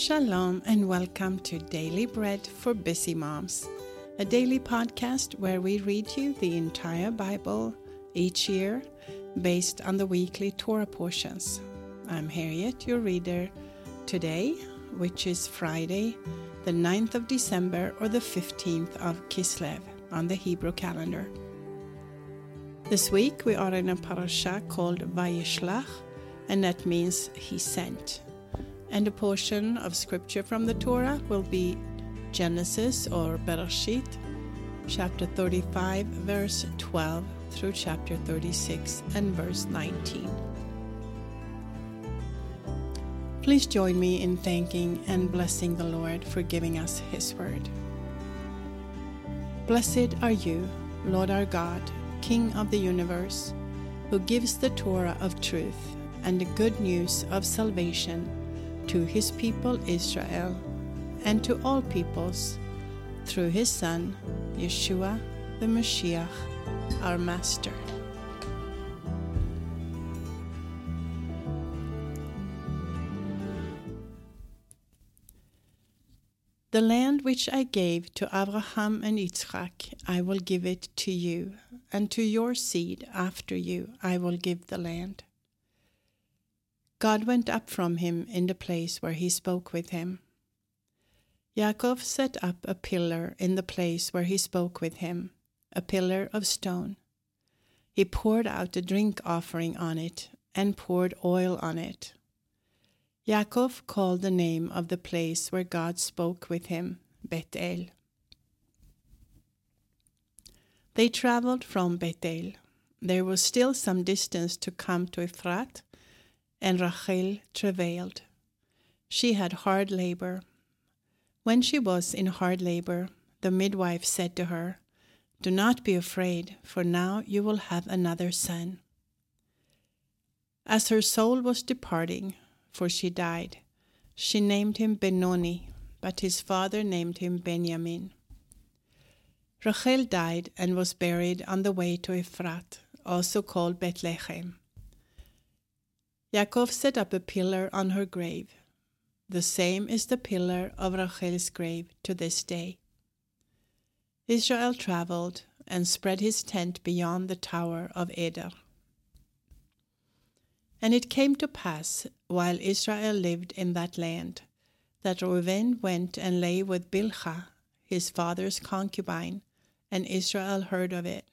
Shalom and welcome to Daily Bread for Busy Moms, a daily podcast where we read you the entire Bible each year based on the weekly Torah portions. I'm Harriet, your reader, today, which is Friday, the 9th of December or the 15th of Kislev on the Hebrew calendar. This week we are in a parasha called Vayishlach, and that means He sent. And a portion of scripture from the Torah will be Genesis or Bereshit, chapter 35, verse 12 through chapter 36 and verse 19. Please join me in thanking and blessing the Lord for giving us His word. Blessed are you, Lord our God, King of the universe, who gives the Torah of truth and the good news of salvation to his people Israel and to all peoples through his Son, Yeshua the Mashiach, our Master. The land which I gave to Abraham and Yitzchak, I will give it to you, and to your seed after you I will give the land. God went up from him in the place where he spoke with him. Yaakov set up a pillar in the place where he spoke with him, a pillar of stone. He poured out a drink offering on it and poured oil on it. Yaakov called the name of the place where God spoke with him Bethel. They traveled from Bethel. There was still some distance to come to Ephrat, and Rachel travailed. She had hard labor. When she was in hard labor, the midwife said to her, Do not be afraid, for now you will have another son. As her soul was departing, for she died. She named him Benoni, but his father named him Benjamin. Rachel died and was buried on the way to Ephrat, also called Bethlehem. Yaakov set up a pillar on her grave. The same is the pillar of Rachel's grave to this day. Israel traveled and spread his tent beyond the tower of Eder. And it came to pass, while Israel lived in that land, that Reuben went and lay with Bilhah, his father's concubine, and Israel heard of it.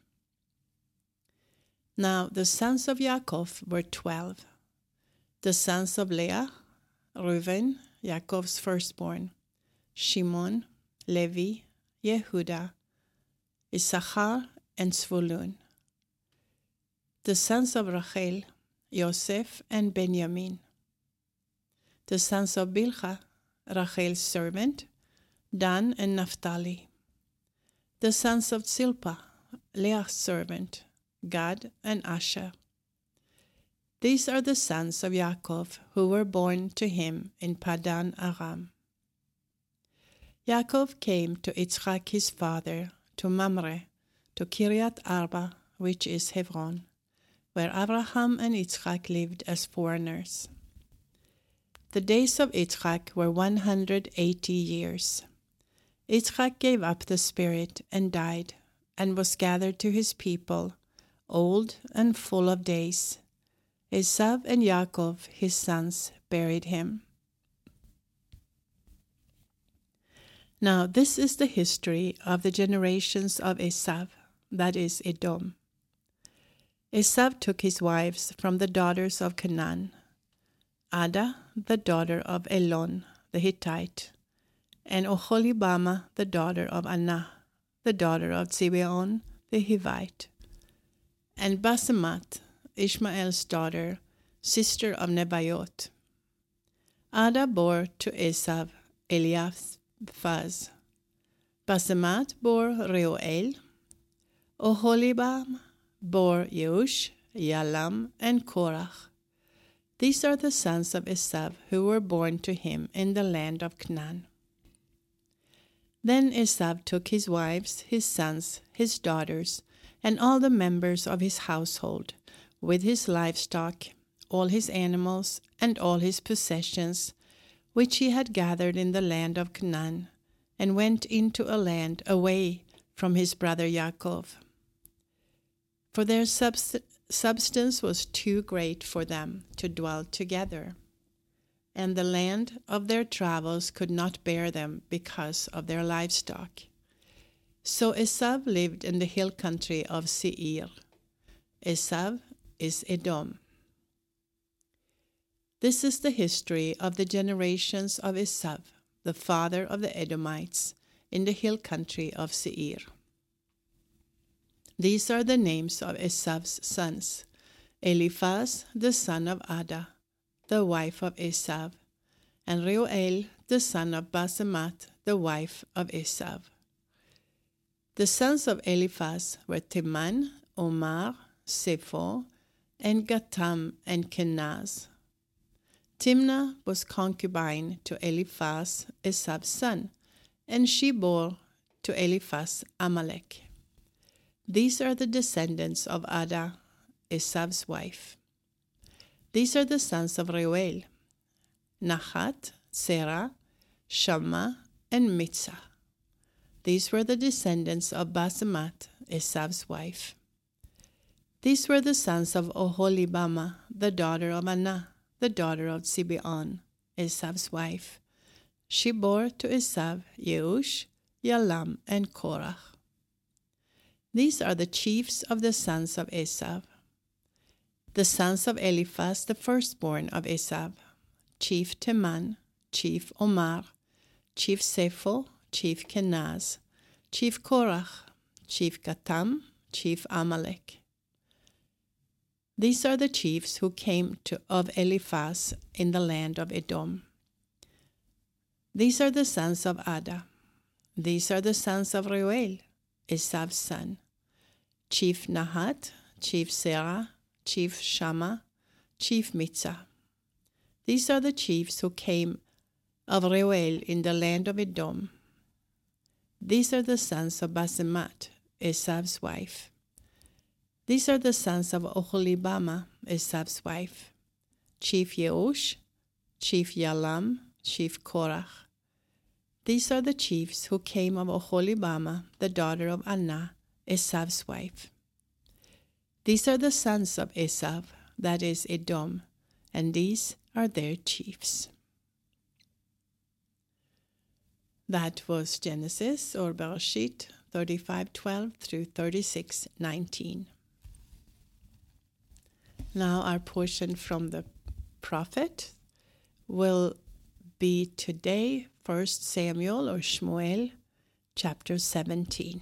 Now the sons of Yaakov were twelve. The sons of Leah, Reuben, Yaakov's firstborn, Shimon, Levi, Yehuda, Issachar, and Zvulun. The sons of Rachel, Joseph and Benjamin. The sons of Bilhah, Rachel's servant, Dan and Naphtali. The sons of Zilpah, Leah's servant, Gad and Asher. These are the sons of Yaakov who were born to him in Padan Aram. Yaakov came to Yitzchak his father, to Mamre, to Kiryat Arba, which is Hebron where Abraham and Yitzchak lived as foreigners. The days of Yitzchak were 180 years. Yitzchak gave up the spirit and died, and was gathered to his people, old and full of days. Esav and Yaakov, his sons, buried him. Now, this is the history of the generations of Esav, that is, Edom. Esav took his wives from the daughters of Canaan Ada, the daughter of Elon the Hittite, and Oholibama, the daughter of Anah, the daughter of Zibeon the Hivite, and Basemat, Ishmael's daughter, sister of Nebayot. Ada bore to Esav Eliphaz. Basemat bore Reuel. Oholibam bore Yeush, Yalam, and Korach. These are the sons of Esav who were born to him in the land of Canaan. Then Esav took his wives, his sons, his daughters, and all the members of his household, with his livestock, all his animals, and all his possessions, which he had gathered in the land of Canaan, and went into a land away from his brother Jacob. For their subst- substance was too great for them to dwell together, and the land of their travels could not bear them because of their livestock. So Esau lived in the hill country of Seir. Esau is Edom. This is the history of the generations of Esau, the father of the Edomites, in the hill country of Seir. These are the names of Esau's sons Eliphaz, the son of Ada, the wife of Esau, and Reuel, the son of Basemat, the wife of Esau. The sons of Eliphaz were Teman, Omar, Sepho, and Gatam and Kenaz. Timnah was concubine to Eliphaz, Esau's son, and she bore to Eliphaz Amalek. These are the descendants of Ada, Esau's wife. These are the sons of Reuel, Nahat, Serah, Shammah, and Mitzah. These were the descendants of Basemat, Esau's wife. These were the sons of Oholibama, the daughter of Anah, the daughter of Zibeon, Esau's wife. She bore to Esau Yeush, Yalam, and Korah. These are the chiefs of the sons of Esau. The sons of Eliphaz, the firstborn of Esau, chief Teman, chief Omar, chief Sepho, chief Kenaz, chief Korah, chief Gatam, chief Amalek. These are the chiefs who came to, of Eliphaz in the land of Edom. These are the sons of Ada. These are the sons of Reuel, Esau's son. Chief Nahat, Chief Serah, Chief Shammah, Chief Mitzah. These are the chiefs who came of Reuel in the land of Edom. These are the sons of Basemat, Esau's wife. These are the sons of Oholibama, Esau's wife, Chief Yeush, Chief Yalam, Chief Korah. These are the chiefs who came of Oholibama, the daughter of Anna, Esau's wife. These are the sons of Esau, that is Edom, and these are their chiefs. That was Genesis or Bereshit 35:12 through 36:19. Now, our portion from the prophet will be today 1 Samuel or Shmuel chapter 17.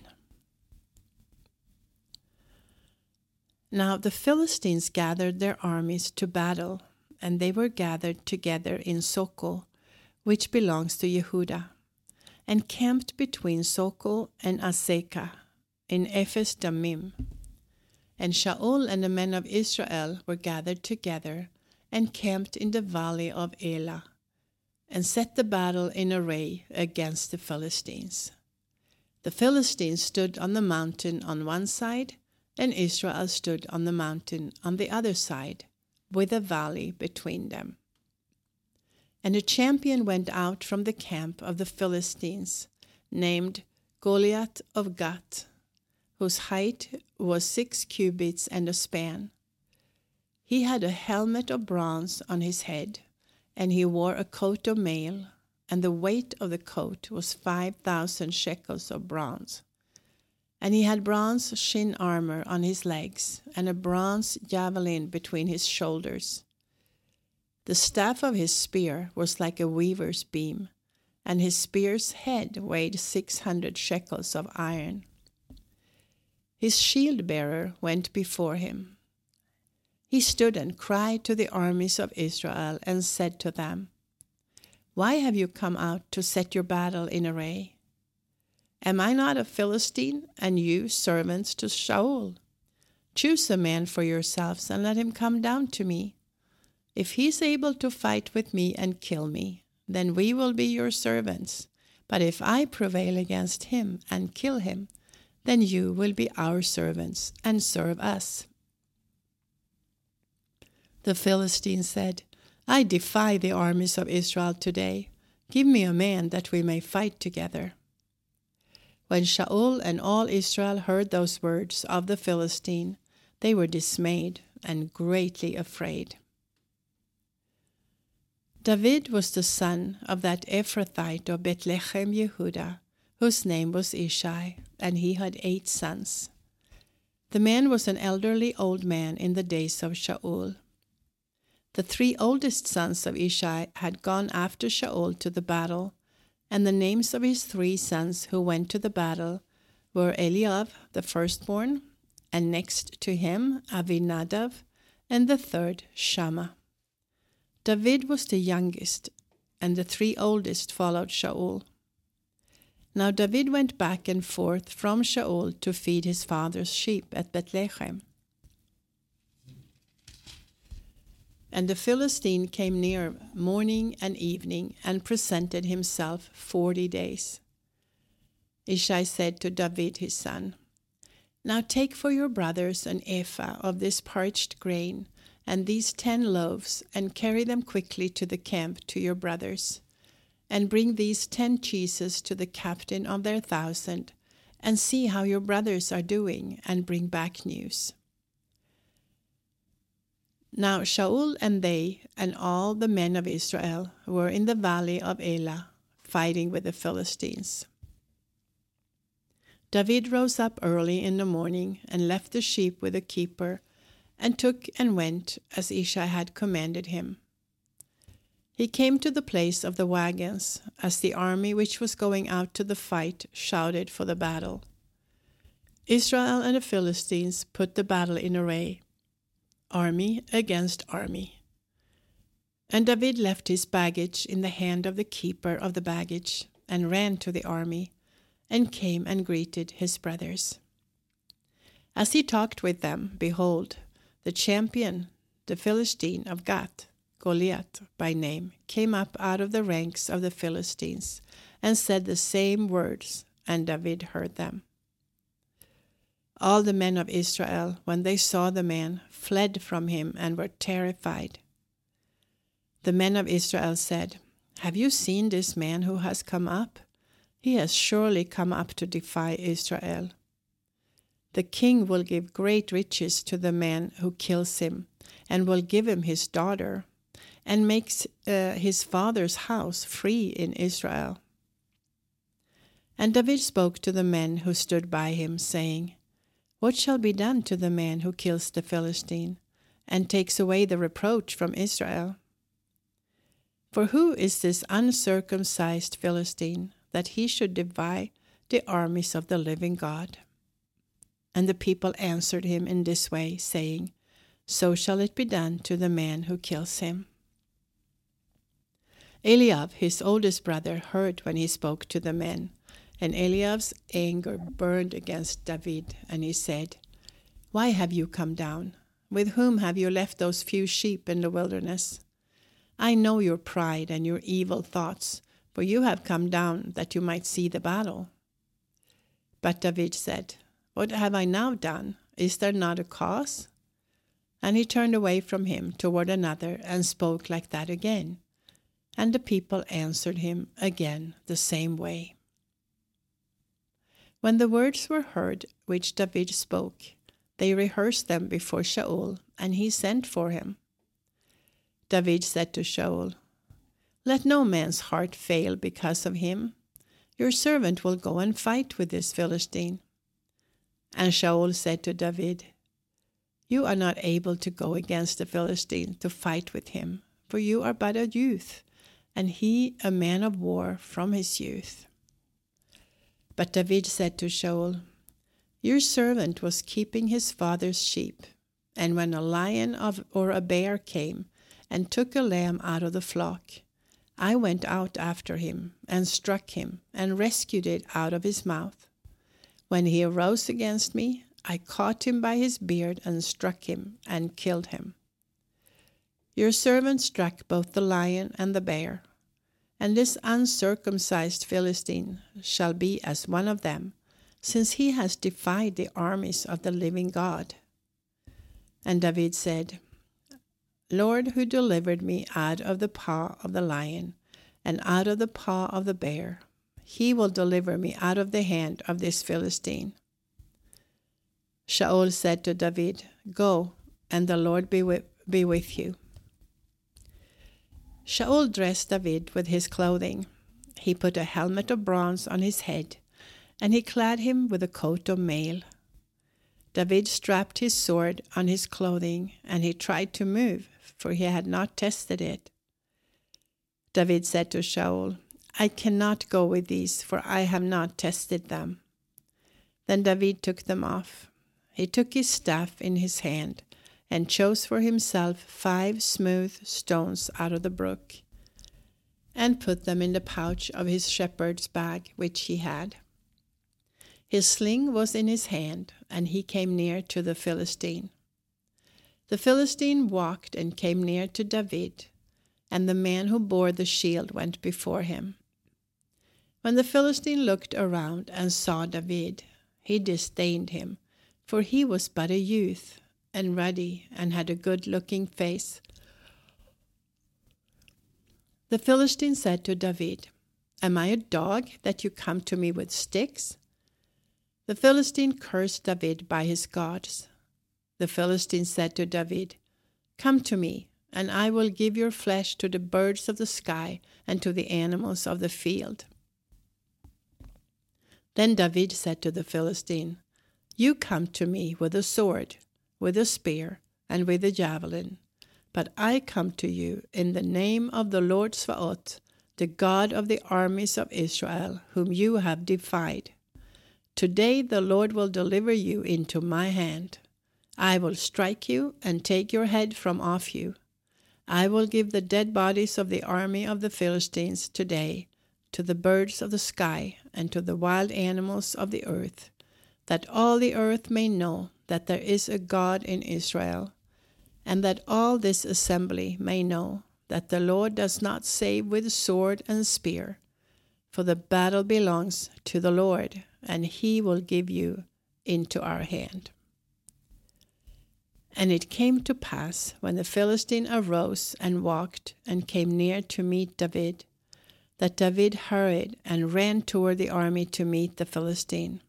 Now the Philistines gathered their armies to battle, and they were gathered together in Soko, which belongs to Yehudah, and camped between Soko and Azekah in Ephes Damim. And Shaul and the men of Israel were gathered together and camped in the valley of Elah, and set the battle in array against the Philistines. The Philistines stood on the mountain on one side, and Israel stood on the mountain on the other side, with a valley between them. And a champion went out from the camp of the Philistines, named Goliath of Gath whose height was six cubits and a span. He had a helmet of bronze on his head, and he wore a coat of mail, and the weight of the coat was five thousand shekels of bronze. And he had bronze shin armor on his legs, and a bronze javelin between his shoulders. The staff of his spear was like a weaver's beam, and his spear's head weighed six hundred shekels of iron. His shield bearer went before him. He stood and cried to the armies of Israel and said to them, Why have you come out to set your battle in array? Am I not a Philistine, and you servants to Shaul? Choose a man for yourselves and let him come down to me. If he is able to fight with me and kill me, then we will be your servants. But if I prevail against him and kill him, then you will be our servants and serve us. The Philistine said, I defy the armies of Israel today. Give me a man that we may fight together. When Shaul and all Israel heard those words of the Philistine, they were dismayed and greatly afraid. David was the son of that Ephrathite of Bethlehem, Yehudah, whose name was Ishai, and he had eight sons. The man was an elderly old man in the days of Shaul. The three oldest sons of Ishai had gone after Shaul to the battle, and the names of his three sons who went to the battle were Eliab, the firstborn, and next to him Avinadav, and the third Shammah. David was the youngest, and the three oldest followed Shaul. Now David went back and forth from Shaul to feed his father's sheep at Bethlehem. And the Philistine came near morning and evening and presented himself forty days. Ishai said to David his son, Now take for your brothers an ephah of this parched grain and these ten loaves, and carry them quickly to the camp to your brothers. And bring these ten cheeses to the captain of their thousand, and see how your brothers are doing, and bring back news. Now Shaul and they and all the men of Israel were in the valley of Elah, fighting with the Philistines. David rose up early in the morning and left the sheep with the keeper and took and went as Ishai had commanded him. He came to the place of the wagons as the army which was going out to the fight shouted for the battle. Israel and the Philistines put the battle in array, army against army. And David left his baggage in the hand of the keeper of the baggage and ran to the army and came and greeted his brothers. As he talked with them, behold, the champion, the Philistine of Gath, Goliath by name, came up out of the ranks of the Philistines and said the same words, and David heard them. All the men of Israel, when they saw the man, fled from him and were terrified. The men of Israel said, Have you seen this man who has come up? He has surely come up to defy Israel. The king will give great riches to the man who kills him, and will give him his daughter, and makes uh, his father's house free in Israel. And David spoke to the men who stood by him, saying, What shall be done to the man who kills the Philistine, and takes away the reproach from Israel? For who is this uncircumcised Philistine, that he should defy the armies of the living God? And the people answered him in this way, saying, So shall it be done to the man who kills him. Eliab, his oldest brother, heard when he spoke to the men, and Eliab's anger burned against David, and he said, Why have you come down? With whom have you left those few sheep in the wilderness? I know your pride and your evil thoughts, for you have come down that you might see the battle. But David said, what have I now done? Is there not a cause? And he turned away from him toward another and spoke like that again. And the people answered him again the same way. When the words were heard which David spoke, they rehearsed them before Shaul, and he sent for him. David said to Shaul, Let no man's heart fail because of him. Your servant will go and fight with this Philistine. And Shaul said to David, You are not able to go against the Philistine to fight with him, for you are but a youth, and he a man of war from his youth. But David said to Shaul, Your servant was keeping his father's sheep, and when a lion of, or a bear came and took a lamb out of the flock, I went out after him and struck him and rescued it out of his mouth. When he arose against me, I caught him by his beard and struck him and killed him. Your servant struck both the lion and the bear, and this uncircumcised Philistine shall be as one of them, since he has defied the armies of the living God. And David said, Lord, who delivered me out of the paw of the lion and out of the paw of the bear, he will deliver me out of the hand of this Philistine. Shaul said to David, Go, and the Lord be with, be with you. Shaul dressed David with his clothing. He put a helmet of bronze on his head, and he clad him with a coat of mail. David strapped his sword on his clothing, and he tried to move, for he had not tested it. David said to Shaul, I cannot go with these, for I have not tested them. Then David took them off. He took his staff in his hand and chose for himself five smooth stones out of the brook and put them in the pouch of his shepherd's bag which he had. His sling was in his hand, and he came near to the Philistine. The Philistine walked and came near to David, and the man who bore the shield went before him. When the Philistine looked around and saw David, he disdained him, for he was but a youth, and ruddy, and had a good looking face. The Philistine said to David, Am I a dog that you come to me with sticks? The Philistine cursed David by his gods. The Philistine said to David, Come to me, and I will give your flesh to the birds of the sky and to the animals of the field. Then David said to the Philistine, You come to me with a sword, with a spear, and with a javelin. But I come to you in the name of the Lord Svaot, the God of the armies of Israel, whom you have defied. Today the Lord will deliver you into my hand. I will strike you and take your head from off you. I will give the dead bodies of the army of the Philistines today to the birds of the sky and to the wild animals of the earth, that all the earth may know that there is a God in Israel, and that all this assembly may know that the Lord does not save with sword and spear, for the battle belongs to the Lord and he will give you into our hand. And it came to pass, when the Philistine arose and walked and came near to meet David, that David hurried and ran toward the army to meet the Philistine.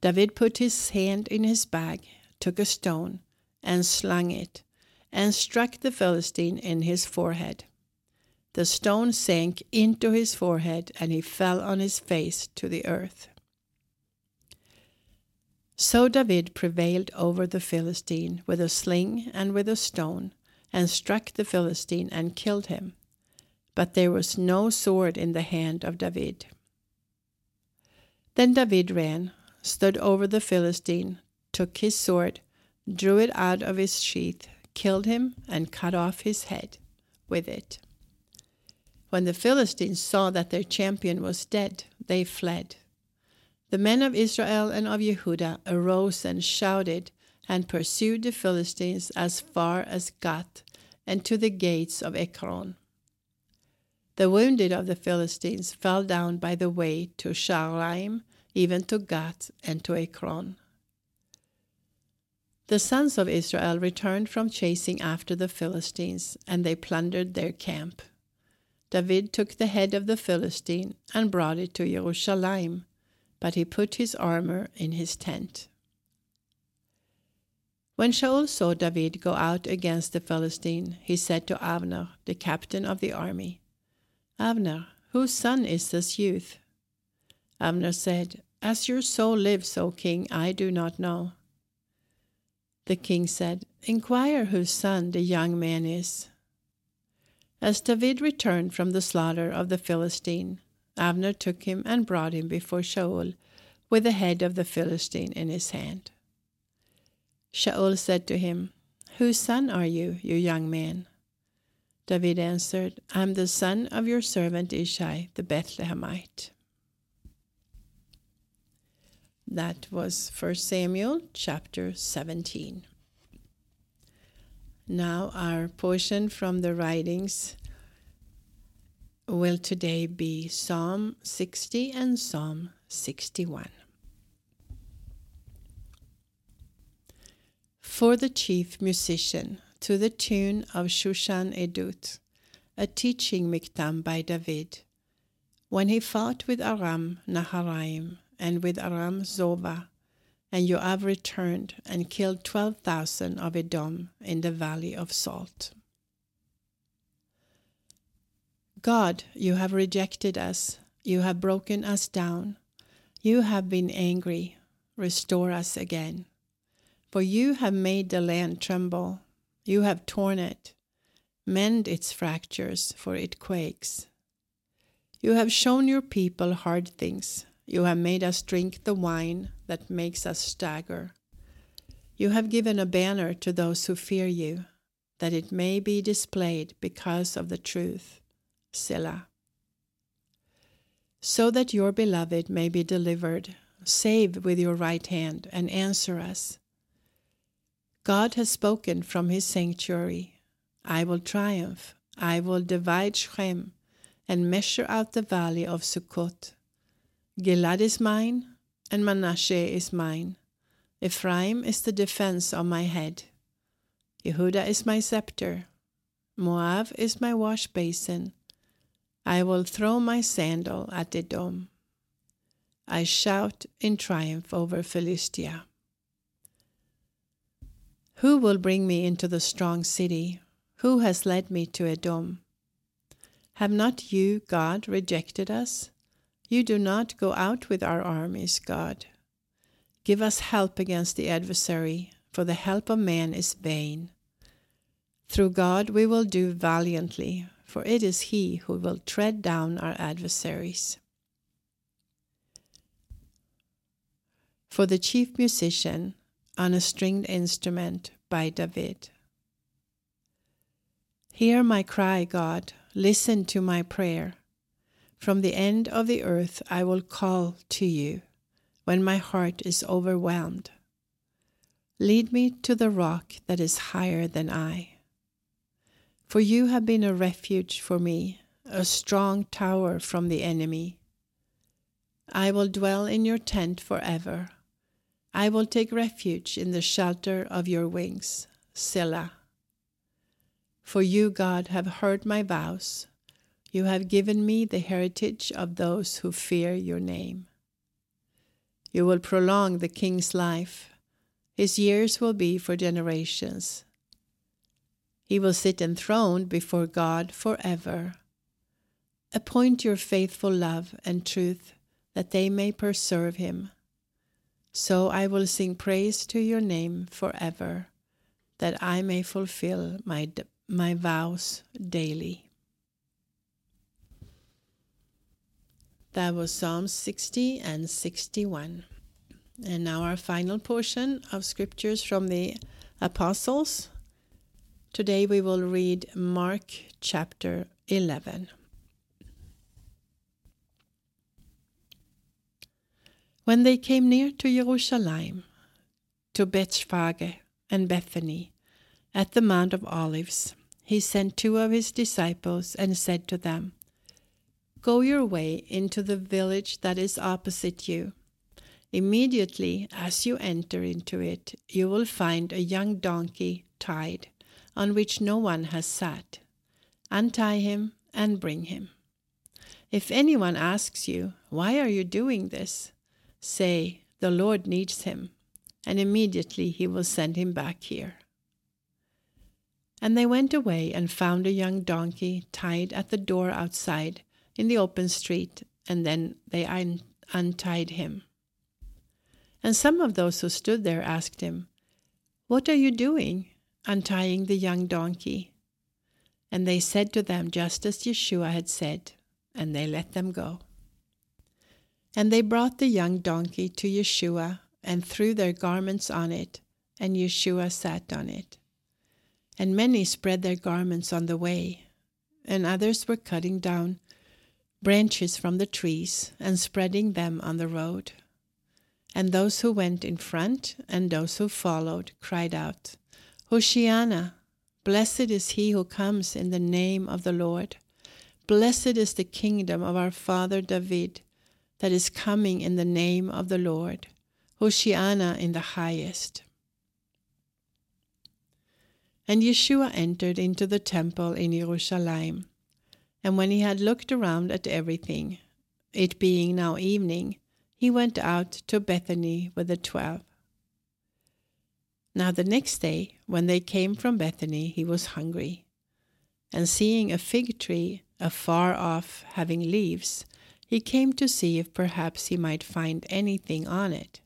David put his hand in his bag, took a stone, and slung it, and struck the Philistine in his forehead. The stone sank into his forehead, and he fell on his face to the earth. So David prevailed over the Philistine with a sling and with a stone, and struck the Philistine and killed him. But there was no sword in the hand of David. Then David ran, stood over the Philistine, took his sword, drew it out of his sheath, killed him, and cut off his head with it. When the Philistines saw that their champion was dead, they fled. The men of Israel and of Yehudah arose and shouted and pursued the Philistines as far as Gath and to the gates of Ekron. The wounded of the Philistines fell down by the way to Shaaraim, even to Gath and to Ekron. The sons of Israel returned from chasing after the Philistines, and they plundered their camp. David took the head of the Philistine and brought it to Jerusalem but he put his armor in his tent. When Shaul saw David go out against the Philistine, he said to Abner, the captain of the army, Abner, whose son is this youth? Abner said, As your soul lives, O king, I do not know. The king said, Inquire whose son the young man is. As David returned from the slaughter of the Philistine, Abner took him and brought him before Shaul with the head of the Philistine in his hand. Shaul said to him, Whose son are you, you young man? David answered, I am the son of your servant Ishai the Bethlehemite. That was 1 Samuel chapter 17. Now, our portion from the writings will today be Psalm 60 and Psalm 61. For the chief musician, to the tune of Shushan Edut, a teaching miktam by David, when he fought with Aram Naharaim and with Aram Zobah, and Joab returned and killed twelve thousand of Edom in the valley of Salt. God, you have rejected us, you have broken us down, you have been angry, restore us again. For you have made the land tremble, you have torn it, mend its fractures, for it quakes. You have shown your people hard things, you have made us drink the wine that makes us stagger. You have given a banner to those who fear you, that it may be displayed because of the truth. Selah. So that your beloved may be delivered, save with your right hand and answer us. God has spoken from his sanctuary. I will triumph. I will divide Shechem and measure out the valley of Sukkot. Gilad is mine, and Manasseh is mine. Ephraim is the defense of my head. Yehuda is my scepter. Moab is my wash basin. I will throw my sandal at Edom. I shout in triumph over Philistia. Who will bring me into the strong city? Who has led me to Edom? Have not you, God, rejected us? You do not go out with our armies, God. Give us help against the adversary, for the help of man is vain. Through God we will do valiantly, for it is he who will tread down our adversaries. For the chief musician on a stringed instrument by David. Hear my cry, God, listen to my prayer. From the end of the earth I will call to you when my heart is overwhelmed. Lead me to the rock that is higher than I. For you have been a refuge for me, a strong tower from the enemy. I will dwell in your tent forever. I will take refuge in the shelter of your wings. Selah. For you, God, have heard my vows. You have given me the heritage of those who fear your name. You will prolong the king's life. His years will be for generations. He will sit enthroned before God forever. Appoint your faithful love and truth that they may preserve him. So I will sing praise to your name forever, that I may fulfill my, my vows daily. That was Psalms 60 and 61. And now our final portion of scriptures from the Apostles Today we will read Mark chapter 11. When they came near to Jerusalem, to Bethphage and Bethany, at the Mount of Olives, he sent two of his disciples and said to them, Go your way into the village that is opposite you. Immediately as you enter into it, you will find a young donkey tied on which no one has sat. Untie him and bring him. If anyone asks you, Why are you doing this? say, The Lord needs him, and immediately he will send him back here. And they went away and found a young donkey tied at the door outside in the open street, and then they un- untied him. And some of those who stood there asked him, What are you doing? untying the young donkey. And they said to them just as Yeshua had said, and they let them go. And they brought the young donkey to Yeshua and threw their garments on it, and Yeshua sat on it. And many spread their garments on the way, and others were cutting down branches from the trees and spreading them on the road. And those who went in front and those who followed cried out, Hoshiana, blessed is he who comes in the name of the Lord. Blessed is the kingdom of our father David that is coming in the name of the Lord. Hoshiana in the highest. And Yeshua entered into the temple in Jerusalem. And when he had looked around at everything, it being now evening, he went out to Bethany with the twelve. Now the next day, when they came from Bethany, he was hungry. And seeing a fig tree afar off having leaves, he came to see if perhaps he might find anything on it.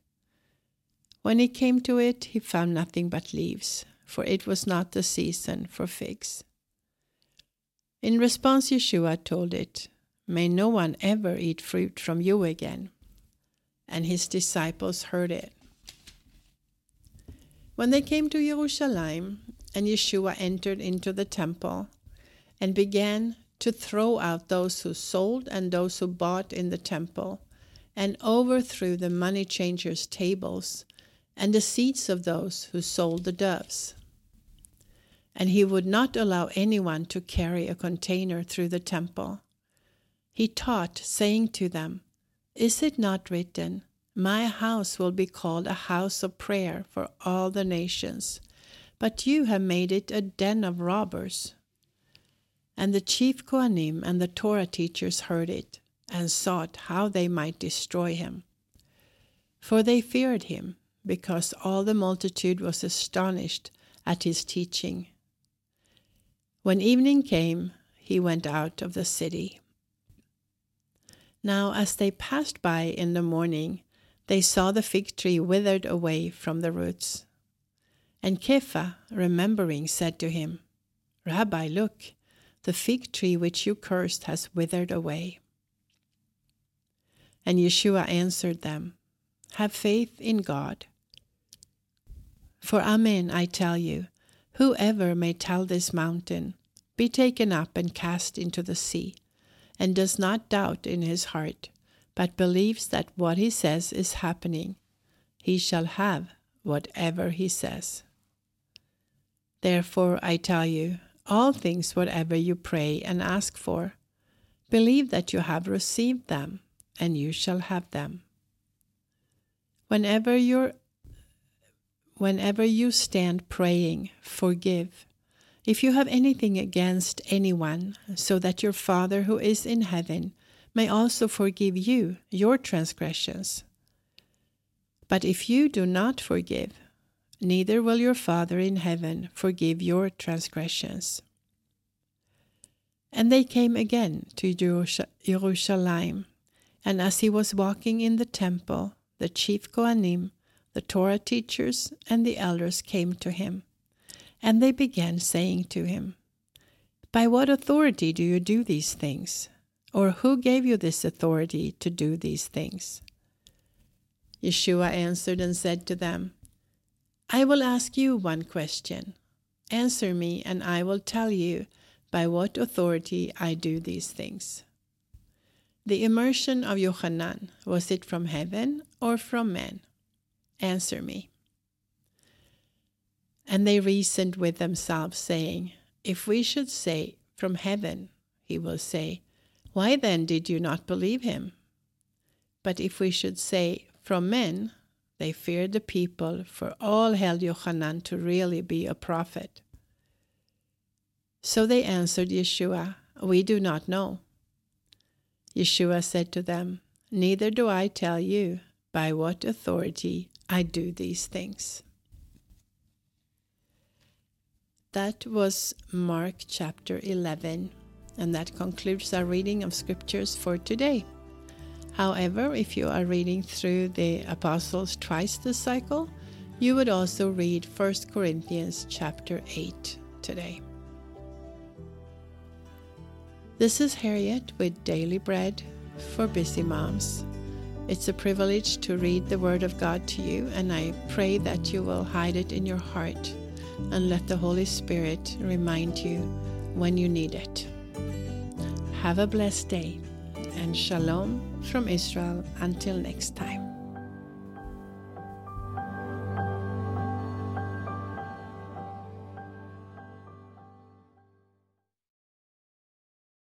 When he came to it, he found nothing but leaves, for it was not the season for figs. In response, Yeshua told it, May no one ever eat fruit from you again. And his disciples heard it. When they came to Jerusalem, and Yeshua entered into the temple, and began to throw out those who sold and those who bought in the temple, and overthrew the money changers' tables and the seats of those who sold the doves. And he would not allow anyone to carry a container through the temple. He taught, saying to them, Is it not written, my house will be called a house of prayer for all the nations, but you have made it a den of robbers. And the chief Kohanim and the Torah teachers heard it, and sought how they might destroy him. For they feared him, because all the multitude was astonished at his teaching. When evening came, he went out of the city. Now, as they passed by in the morning, they saw the fig tree withered away from the roots. And Kepha, remembering, said to him, Rabbi, look, the fig tree which you cursed has withered away. And Yeshua answered them, Have faith in God. For Amen, I tell you, whoever may tell this mountain, Be taken up and cast into the sea, and does not doubt in his heart, but believes that what he says is happening, he shall have whatever he says. Therefore, I tell you, all things whatever you pray and ask for, believe that you have received them, and you shall have them. Whenever you whenever you stand praying, forgive. If you have anything against anyone, so that your Father who is in heaven may also forgive you your transgressions. But if you do not forgive, neither will your Father in heaven forgive your transgressions. And they came again to Jerusalem, and as he was walking in the temple, the chief Kohanim, the Torah teachers, and the elders came to him. And they began saying to him, By what authority do you do these things? Or who gave you this authority to do these things? Yeshua answered and said to them, I will ask you one question. Answer me, and I will tell you by what authority I do these things. The immersion of Yochanan, was it from heaven or from men? Answer me. And they reasoned with themselves, saying, If we should say, From heaven, he will say, why then did you not believe him? But if we should say, from men, they feared the people, for all held Yochanan to really be a prophet. So they answered Yeshua, We do not know. Yeshua said to them, Neither do I tell you by what authority I do these things. That was Mark chapter 11. And that concludes our reading of scriptures for today. However, if you are reading through the Apostles twice this cycle, you would also read 1 Corinthians chapter 8 today. This is Harriet with Daily Bread for Busy Moms. It's a privilege to read the Word of God to you, and I pray that you will hide it in your heart and let the Holy Spirit remind you when you need it. Have a blessed day and shalom from Israel until next time.